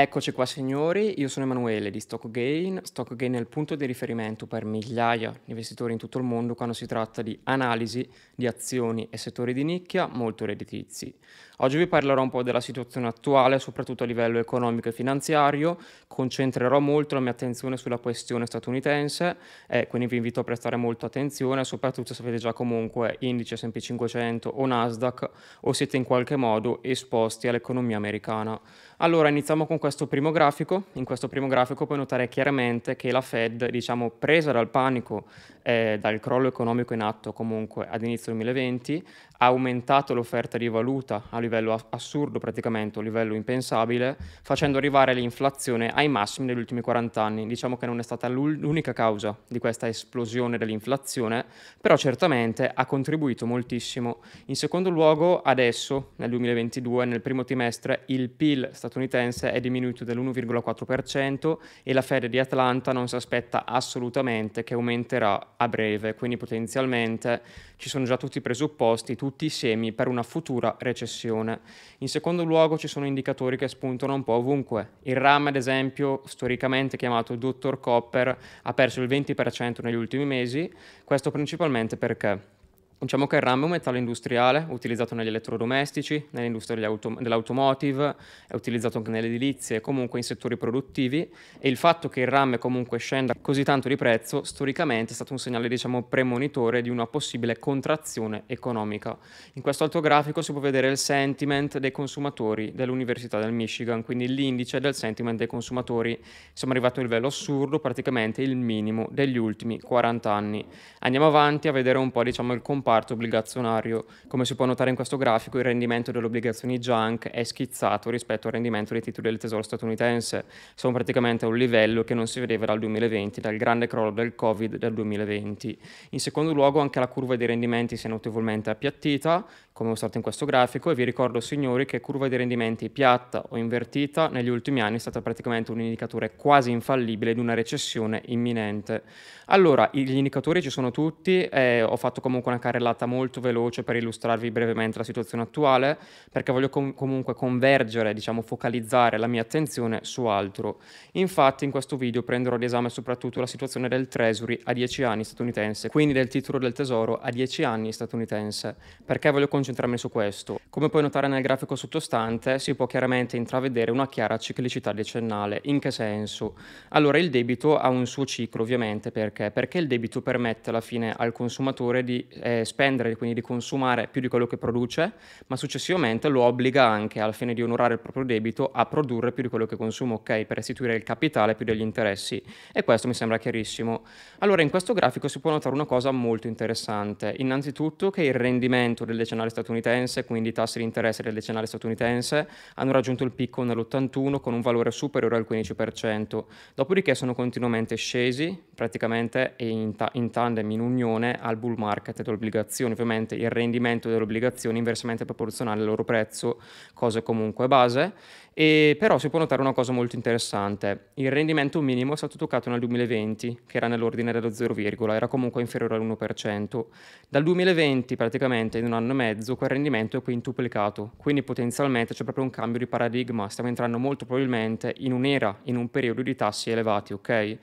Eccoci qua signori, io sono Emanuele di StockGain. StockGain è il punto di riferimento per migliaia di investitori in tutto il mondo quando si tratta di analisi di azioni e settori di nicchia molto redditizi. Oggi vi parlerò un po' della situazione attuale, soprattutto a livello economico e finanziario, concentrerò molto la mia attenzione sulla questione statunitense e quindi vi invito a prestare molta attenzione, soprattutto se avete già comunque indice S&P 500 o Nasdaq o siete in qualche modo esposti all'economia americana. Allora iniziamo con questo primo grafico. In questo primo grafico puoi notare chiaramente che la Fed, diciamo, presa dal panico eh, dal crollo economico in atto comunque ad inizio 2020, ha aumentato l'offerta di valuta a livello assurdo praticamente, a livello impensabile, facendo arrivare l'inflazione ai massimi degli ultimi 40 anni. Diciamo che non è stata l'unica causa di questa esplosione dell'inflazione, però certamente ha contribuito moltissimo. In secondo luogo, adesso, nel 2022, nel primo trimestre, il PIL statunitense è diminuito dell'1,4% e la Fed di Atlanta non si aspetta assolutamente che aumenterà a breve, quindi potenzialmente ci sono già tutti i presupposti, tutti i semi per una futura recessione. In secondo luogo ci sono indicatori che spuntano un po' ovunque. Il RAM, ad esempio, storicamente chiamato Dr. Copper, ha perso il 20% negli ultimi mesi, questo principalmente perché Diciamo che il RAM è un metallo industriale utilizzato negli elettrodomestici, nell'industria dell'automotive, è utilizzato anche nelle edilizie e comunque in settori produttivi e il fatto che il RAM comunque scenda così tanto di prezzo storicamente è stato un segnale diciamo premonitore di una possibile contrazione economica. In questo alto grafico si può vedere il sentiment dei consumatori dell'Università del Michigan, quindi l'indice del sentiment dei consumatori. Siamo arrivati a un livello assurdo, praticamente il minimo degli ultimi 40 anni. Andiamo avanti a vedere un po' diciamo il comparto comparto obbligazionario. Come si può notare in questo grafico, il rendimento delle obbligazioni junk è schizzato rispetto al rendimento dei titoli del tesoro statunitense. Siamo praticamente a un livello che non si vedeva dal 2020, dal grande crollo del Covid del 2020. In secondo luogo, anche la curva dei rendimenti si è notevolmente appiattita, come mostrato in questo grafico, e vi ricordo, signori, che curva dei rendimenti piatta o invertita negli ultimi anni è stata praticamente un indicatore quasi infallibile di una recessione imminente. Allora, gli indicatori ci sono tutti, eh, ho fatto comunque una carrellata molto veloce per illustrarvi brevemente la situazione attuale, perché voglio com- comunque convergere, diciamo focalizzare la mia attenzione su altro. Infatti in questo video prenderò ad esame soprattutto la situazione del Treasury a 10 anni statunitense, quindi del titolo del tesoro a 10 anni statunitense. Perché voglio concentrarmi su questo? Come puoi notare nel grafico sottostante si può chiaramente intravedere una chiara ciclicità decennale. In che senso? Allora il debito ha un suo ciclo ovviamente, perché? Perché il debito permette alla fine al consumatore di eh, spendere, quindi di consumare più di quello che produce, ma successivamente lo obbliga anche, al fine di onorare il proprio debito, a produrre più di quello che consuma, ok? Per restituire il capitale più degli interessi. E questo mi sembra chiarissimo. Allora, in questo grafico si può notare una cosa molto interessante. Innanzitutto che il rendimento del decennale statunitense, quindi i tassi di interesse del decennale statunitense, hanno raggiunto il picco nell'81 con un valore superiore al 15%. Dopodiché sono continuamente scesi, praticamente in, ta- in tandem, in unione al bull market dell'obbligazione obbligazioni, ovviamente il rendimento delle obbligazioni inversamente proporzionale al loro prezzo, cosa comunque base, e però si può notare una cosa molto interessante. Il rendimento minimo è stato toccato nel 2020, che era nell'ordine dello 0, era comunque inferiore all'1%. Dal 2020, praticamente in un anno e mezzo, quel rendimento è quintuplicato, quindi potenzialmente c'è proprio un cambio di paradigma, stiamo entrando molto probabilmente in un'era, in un periodo di tassi elevati, ok?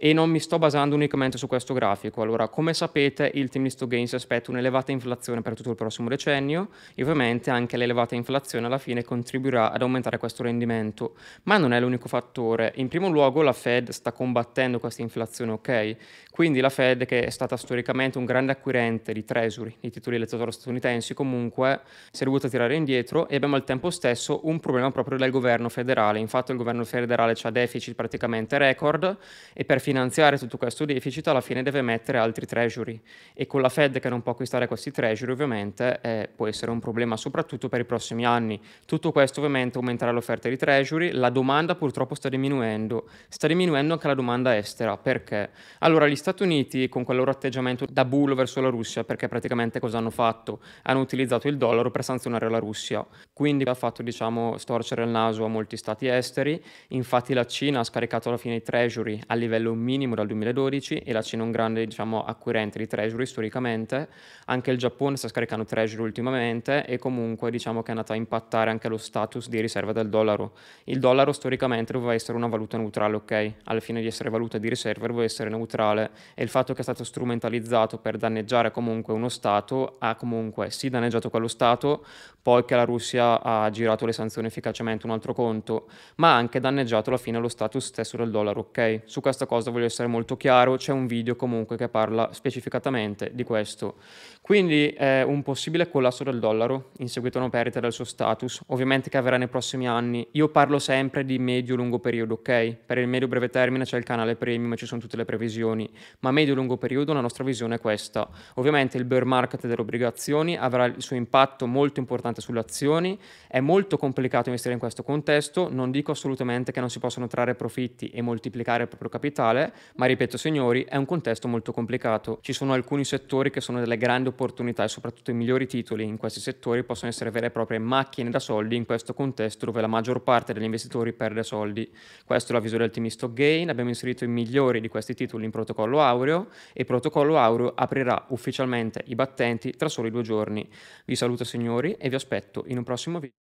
E non mi sto basando unicamente su questo grafico. Allora, come sapete, il team di Sto Gains aspetta un'elevata inflazione per tutto il prossimo decennio e ovviamente anche l'elevata inflazione alla fine contribuirà ad aumentare questo questo rendimento, ma non è l'unico fattore. In primo luogo la Fed sta combattendo questa inflazione, ok? Quindi la Fed, che è stata storicamente un grande acquirente di treasury, di titoli del tesoro statunitensi, comunque si è dovuta tirare indietro e abbiamo al tempo stesso un problema proprio del governo federale. Infatti il governo federale ha deficit praticamente record e per finanziare tutto questo deficit alla fine deve mettere altri treasury e con la Fed che non può acquistare questi treasury ovviamente eh, può essere un problema soprattutto per i prossimi anni. Tutto questo ovviamente aumenterà l'offerta di treasury, la domanda purtroppo sta diminuendo, sta diminuendo anche la domanda estera, perché? Allora gli Stati Uniti con quel loro atteggiamento da bullo verso la Russia, perché praticamente cosa hanno fatto? Hanno utilizzato il dollaro per sanzionare la Russia, quindi ha fatto diciamo storcere il naso a molti stati esteri, infatti la Cina ha scaricato alla fine i treasury a livello minimo dal 2012 e la Cina è un grande diciamo acquirente di treasury storicamente, anche il Giappone sta scaricando treasury ultimamente e comunque diciamo che è andata a impattare anche lo status di riserva del dollaro. Il dollaro storicamente doveva essere una valuta neutrale, ok? Alla fine di essere valuta di riserva doveva essere neutrale e il fatto che è stato strumentalizzato per danneggiare comunque uno Stato ha comunque sì danneggiato quello Stato, poi che la Russia ha girato le sanzioni efficacemente un altro conto, ma ha anche danneggiato alla fine lo status stesso del dollaro, ok? Su questa cosa voglio essere molto chiaro, c'è un video comunque che parla specificatamente di questo. Quindi è un possibile collasso del dollaro in seguito a una perdita del suo status, ovviamente che avverrà nei prossimi anni. Io parlo sempre di medio-lungo periodo, ok? Per il medio-breve termine c'è il canale premium ci sono tutte le previsioni, ma medio-lungo periodo la nostra visione è questa. Ovviamente il bear market delle obbligazioni avrà il suo impatto molto importante sulle azioni, è molto complicato investire in questo contesto, non dico assolutamente che non si possono trarre profitti e moltiplicare il proprio capitale, ma ripeto signori, è un contesto molto complicato. Ci sono alcuni settori che sono delle grandi opportunità e soprattutto i migliori titoli in questi settori possono essere vere e proprie macchine da soldi in questo contesto dove la maggior parte degli investitori perde soldi. Questo è l'avviso del team Stock Gain, abbiamo inserito i migliori di questi titoli in protocollo Aureo e protocollo Aureo aprirà ufficialmente i battenti tra soli due giorni. Vi saluto signori e vi aspetto in un prossimo video.